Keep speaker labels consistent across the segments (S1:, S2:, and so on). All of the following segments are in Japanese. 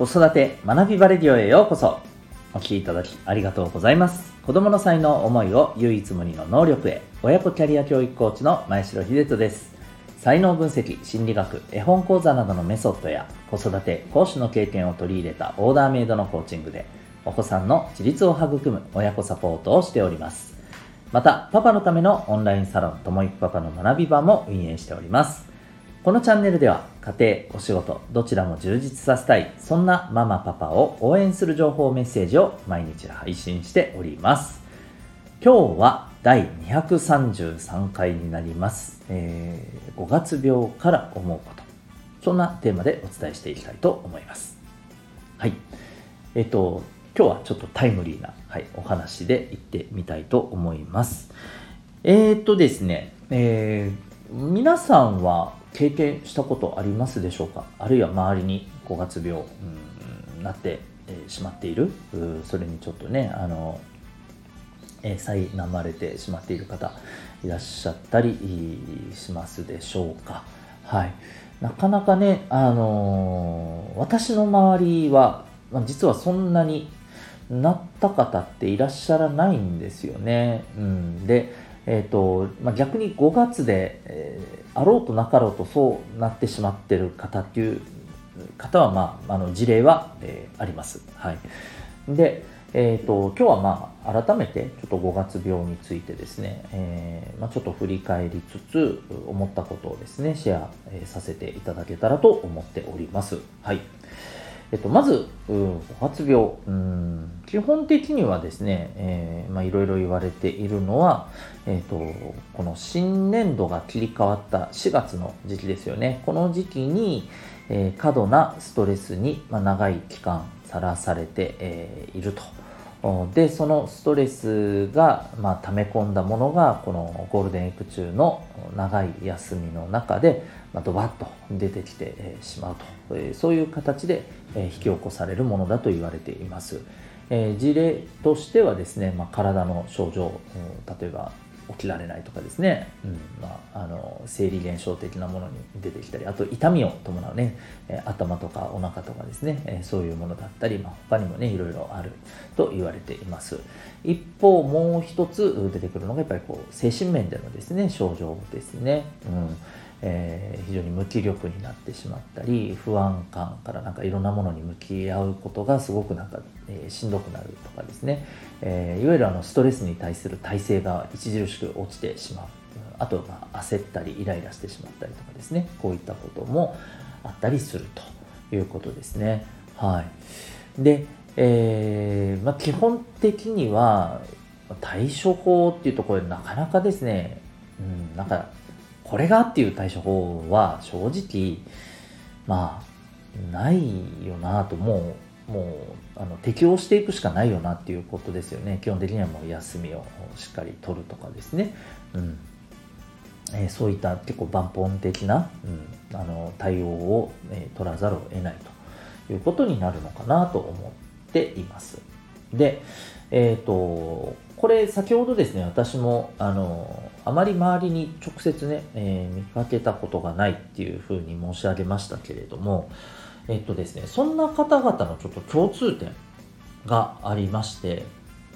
S1: 子育て学びバレディオへようこそ。お聴きいただきありがとうございます。子供の才能思いを唯一無二の能力へ。親子キャリア教育コーチの前城秀人です。才能分析心理学絵本講座などのメソッドや子育て講師の経験を取り入れたオーダーメイドのコーチングでお子さんの自立を育む親子サポートをしております。またパパのためのオンラインサロンともいくパパの学び場も運営しております。このチャンネルでは家庭、お仕事、どちらも充実させたい、そんなママパパを応援する情報メッセージを毎日配信しております。今日は第233回になります。えー、5月病から思うこと。そんなテーマでお伝えしていきたいと思います。はい。えっ、と、今日はちょっとタイムリーな、はい、お話で行ってみたいと思います。えっ、とですね、えー、皆さんは経験したことありますでしょうか？あるいは周りに5月病、うん、なってしまっている？それにちょっとねあのえ苛まれてしまっている方いらっしゃったりしますでしょうか？はい。なかなかねあのー、私の周りは、まあ、実はそんなになった方っていらっしゃらないんですよね、うん、でえーとまあ、逆に5月で、えー、あろうとなかろうとそうなってしまってる方っていう方は、まあ、あの事例は、えー、あります。はい、で、えーと、今日は、まあ、改めてちょっと5月病についてですね、えーまあ、ちょっと振り返りつつ思ったことをですねシェア、えー、させていただけたらと思っております。はいえっと、まず、五発病。うん基本的にはですね、えー、まあ、いろいろ言われているのは、えっと、この新年度が切り替わった4月の時期ですよね。この時期に、えー、過度なストレスに、まあ、長い期間さらされて、えー、いると。でそのストレスが、まあ、溜め込んだものがこのゴールデンウィーク中の長い休みの中で、まあ、ドバッと出てきてしまうと、そういう形で引き起こされるものだと言われています。事例としてはですね、まあ、体の症状、例えば起きられないとかですね、うんまあ、あの生理現象的なものに出てきたりあと痛みを伴うね、え頭とかお腹とかですね、えそういうものだったり、まあ、他にもねいろいろあると言われています。一方もう一つ出てくるのがやっぱりこう精神面でのですね症状ですね、うん。えー、非常に無気力になってしまったり不安感からなんかいろんなものに向き合うことがすごくなんか、えー、しんどくなるとかですね、えー、いわゆるあのストレスに対する耐性が著しく落ちてしまうあとまあ焦ったりイライラしてしまったりとかですね。こういったこともあったりするということですね。はい。で、えーまあ、基本的には対処法っていうところでなかなかですね、うん、なんかこれがっていう対処法は正直まあないよなともうもうあの適応していくしかないよなっていうことですよね。基本的にはもう休みをしっかり取るとかですね、うん。えー、そういった結構抜本的な、うん、あの対応を、えー、取らざるを得ないということになるのかなと思っています。でえっ、ー、とこれ先ほどですね私もあのあまり周りに直接ね、えー、見かけたことがないっていうふうに申し上げましたけれども、えっとですね、そんな方々のちょっと共通点がありまして、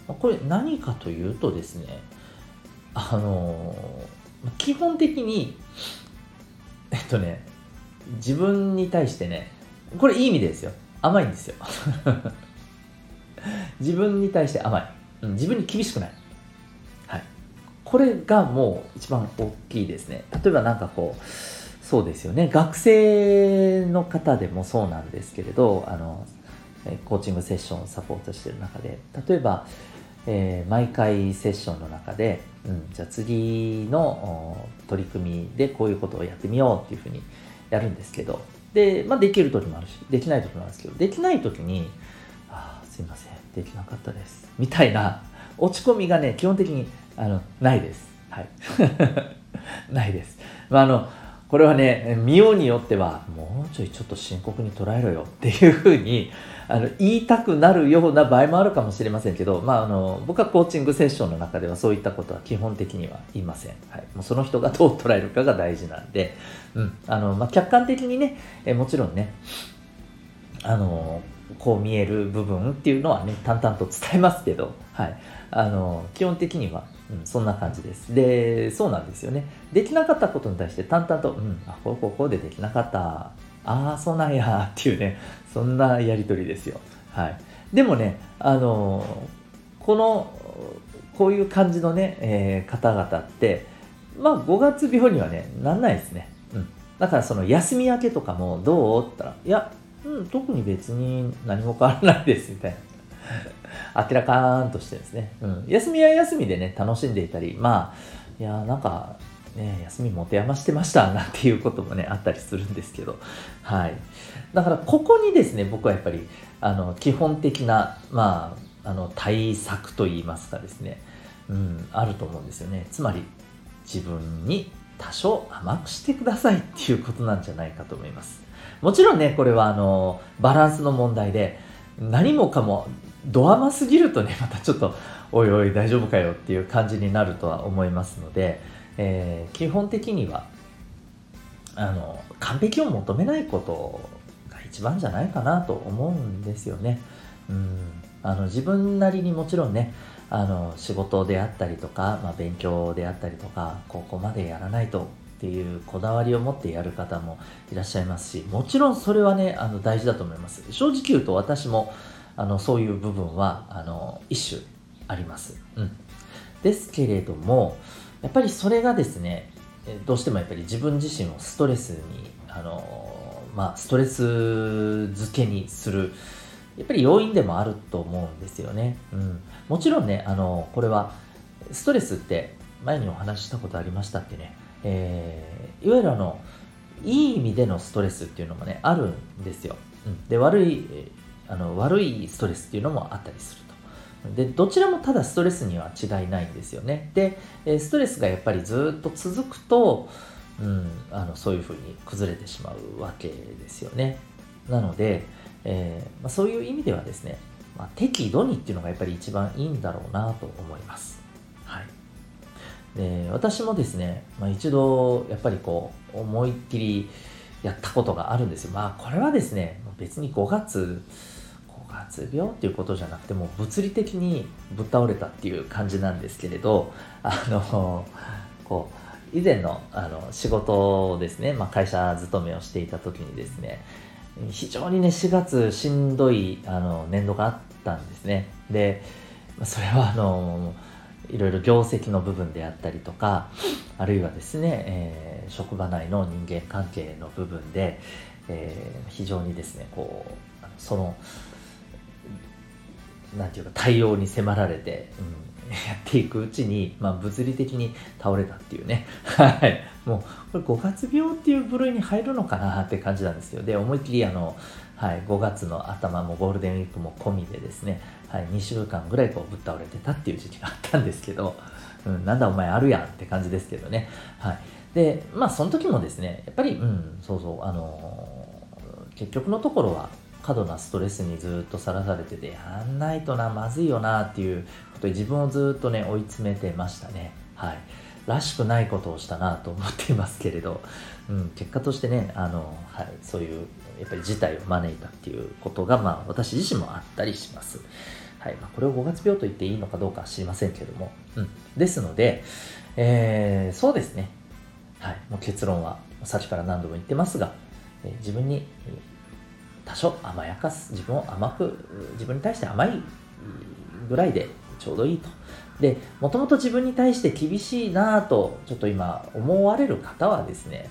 S1: これ何かというとですね、あの基本的に、えっとね、自分に対してね、これいい意味ですよ。甘いんですよ。自分に対して甘い。ん自分に厳しくない。これがもう一番大きいですね。例えば何かこう、そうですよね。学生の方でもそうなんですけれど、あの、コーチングセッションをサポートしてる中で、例えば、えー、毎回セッションの中で、うん、じゃあ次の取り組みでこういうことをやってみようっていうふうにやるんですけど、で、まあ、できる時もあるし、できない時もあるんですけど、できない時に、あ、すいません、できなかったです。みたいな落ち込みがね、基本的にあのないです。はい。ないです。まあ、あの、これはね、見ようによっては、もうちょいちょっと深刻に捉えろよっていうふうにあの言いたくなるような場合もあるかもしれませんけど、まあ、あの僕はコーチングセッションの中ではそういったことは基本的には言いません。はい、もうその人がどう捉えるかが大事なんで、うんあのまあ、客観的にね、えもちろんね、あのこう見える部分っていうのはね淡々と伝えますけど、はい、あの基本的には、うん、そんな感じです。でそうなんですよね。できなかったことに対して淡々と「うんあこうこうこうでできなかった。ああそうなんや」っていうねそんなやり取りですよ。はい。でもねあのこのこういう感じのね、えー、方々ってまあ5月病にはねなんないですね。うん。だからその休み明けとかもどう？って言ったらいやうん、特に別に何も変わらないですみたいな。明らかーんとしてですね、うん、休みは休みでね、楽しんでいたり、まあ、いやなんか、ね、休み持て余してましたなんていうこともね、あったりするんですけど、はい。だから、ここにですね、僕はやっぱり、あの、基本的な、まあ、あの、対策といいますかですね、うん、あると思うんですよね。つまり、自分に多少甘くしてくださいっていうことなんじゃないかと思います。もちろんね、これはあの、バランスの問題で、何もかもド甘すぎるとね、またちょっと、おいおい大丈夫かよっていう感じになるとは思いますので、えー、基本的には、あの、完璧を求めないことが一番じゃないかなと思うんですよね。うん。あの、自分なりにもちろんね、あの、仕事であったりとか、まあ、勉強であったりとか、ここまでやらないとっていうこだわりを持ってやる方もいらっしゃいますしもちろんそれはねあの大事だと思います。正直言うと私もあのそういう部分はあの一種あります、うん、ですけれどもやっぱりそれがですねどうしてもやっぱり自分自身をストレスにあのまあストレス付けにするやっぱり要因でもあると思うんですよね、うん、もちろんねあのこれはストレスって前にお話ししたことありましたっけね。えー、いわゆるあのいい意味でのストレスっていうのもねあるんですよ、うん、で悪いあの悪いストレスっていうのもあったりすると。でどちらもただストレスには違いないんですよね。でストレスがやっぱりずっと続くと、うん、あのそういうふうに崩れてしまうわけですよね。なので、えーまあ、そういう意味ではですね、まあ、適度にっていうのがやっぱり一番いいんだろうなと思います。はい。で私もですね、まあ、一度やっぱりこう思いっきりやったことがあるんですよ。まあこれはですね別に5月5月病っていうことじゃなくても物理的にぶっ倒れたっていう感じなんですけれどあのこう以前のあの仕事をですね、まあ、会社勤めをしていた時にですね非常にね4月しんどいあの年度があったんですね。でそれはあのいろいろ業績の部分であったりとかあるいはですね、えー、職場内の人間関係の部分で、えー、非常にですねこうそのなんていうか対応に迫られて、うん、やっていくうちに、まあ、物理的に倒れたっていうね。はい。もうこれ5月病っていう部類に入るのかなって感じなんですよ。で思いっきりあのはい、5月の頭もゴールデンウィークも込みでですね、はい、2週間ぐらいこうぶっ倒れてたっていう時期があったんですけど、うん、なんだお前あるやんって感じですけどね。はい。で、まあその時もですね、やっぱり、うん、そうそう、あのー、結局のところは過度なストレスにずっとさらされてて、やんないとな、まずいよなっていうことで自分をずっとね、追い詰めてましたね。はい。らしくないことをしたなと思っていますけれど、うん、結果としてね、あの、はい、そういうやっぱり事態を招いたっていうことが、まあ、私自身もあったりします。はい。まあ、これを5月病と言っていいのかどうか知りませんけども、うん、ですので、えー、そうですね、はい、もう結論はさっきから何度も言ってますが、えー、自分に多少甘やかす自分を甘く自分に対して甘いぐらいでちょうどいいと。でもともと自分に対して厳しいなぁとちょっと今思われる方はですね、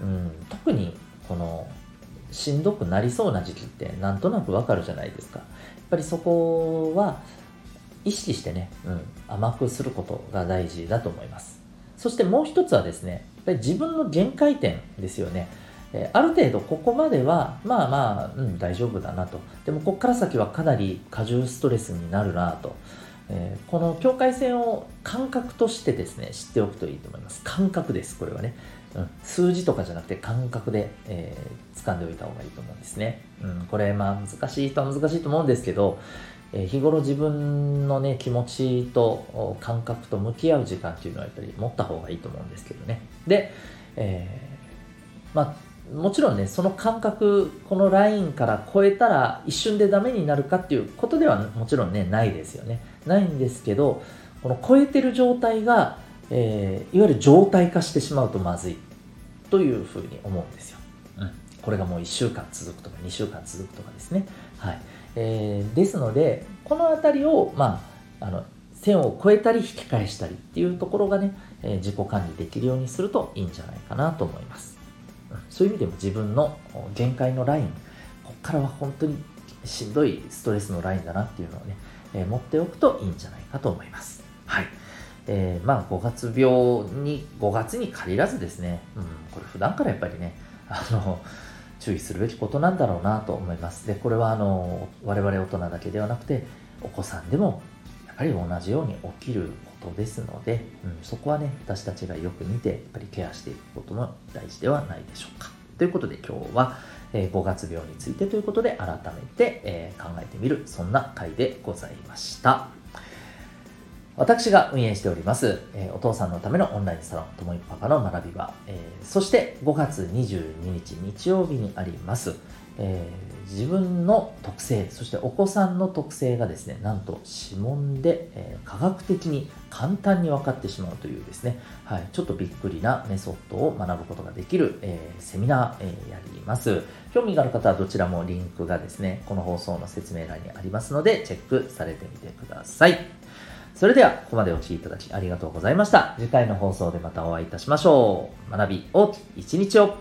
S1: うん、特にこのしんどくなりそうな時期ってなんとなくわかるじゃないですか。やっぱりそこは意識してね、うん、甘くすることが大事だと思います。そしてもう一つはですね、やっぱり自分の限界点ですよね。えある程度ここまではまあまあ、うん、大丈夫だなと。でもここから先はかなり過重ストレスになるなと。えー、この境界線を感覚としてですね、知っておくといいと思います。感覚です、これはね。うん、数字とかじゃなくて感覚で、えー、掴んでおいた方がいいと思うんですね。うん、これ、まあ難しい人は難しいと思うんですけど、えー、日頃自分のね、気持ちと感覚と向き合う時間っていうのはやっぱり持った方がいいと思うんですけどね。で、えー、まあ、もちろんねその感覚このラインから超えたら一瞬でダメになるかっていうことではもちろんねないですよねないんですけどこの超えてる状態が、えー、いわゆる状態化してしまうとまずいというふうに思うんですよ、うん、これがもう1週間続くとか2週間続くとかですねはいえー、ですのでこの辺りをまああの線を越えたり引き返したりっていうところがね、えー、自己管理できるようにするといいんじゃないかなと思います。そういう意味でも自分の限界のライン、ここからは本当にしんどいストレスのラインだなっていうのをね、えー、持っておくといいんじゃないかと思います。はい。えー、まあ5月病に、5月に限らずですね、うん、これ普段からやっぱりね、あの、注意するべきことなんだろうなと思います。で、これはあの、我々大人だけではなくて、お子さんでもやはり同じように起きることですので、うん、そこはね、私たちがよく見て、やっぱりケアしていくことも大事ではないでしょうか。ということで今日は、えー、5月病についてということで改めて、えー、考えてみる、そんな回でございました。私が運営しております、えー、お父さんのためのオンラインサロン、ともいパパの学び場、えー、そして5月22日日曜日にあります、えー、自分の特性、そしてお子さんの特性がですね、なんと指紋で、え、科学的に簡単に分かってしまうというですね、はい、ちょっとびっくりなメソッドを学ぶことができる、え、セミナー、えー、やります。興味がある方はどちらもリンクがですね、この放送の説明欄にありますので、チェックされてみてください。それでは、ここまでお聴きいただきありがとうございました。次回の放送でまたお会いいたしましょう。学び大きい一日を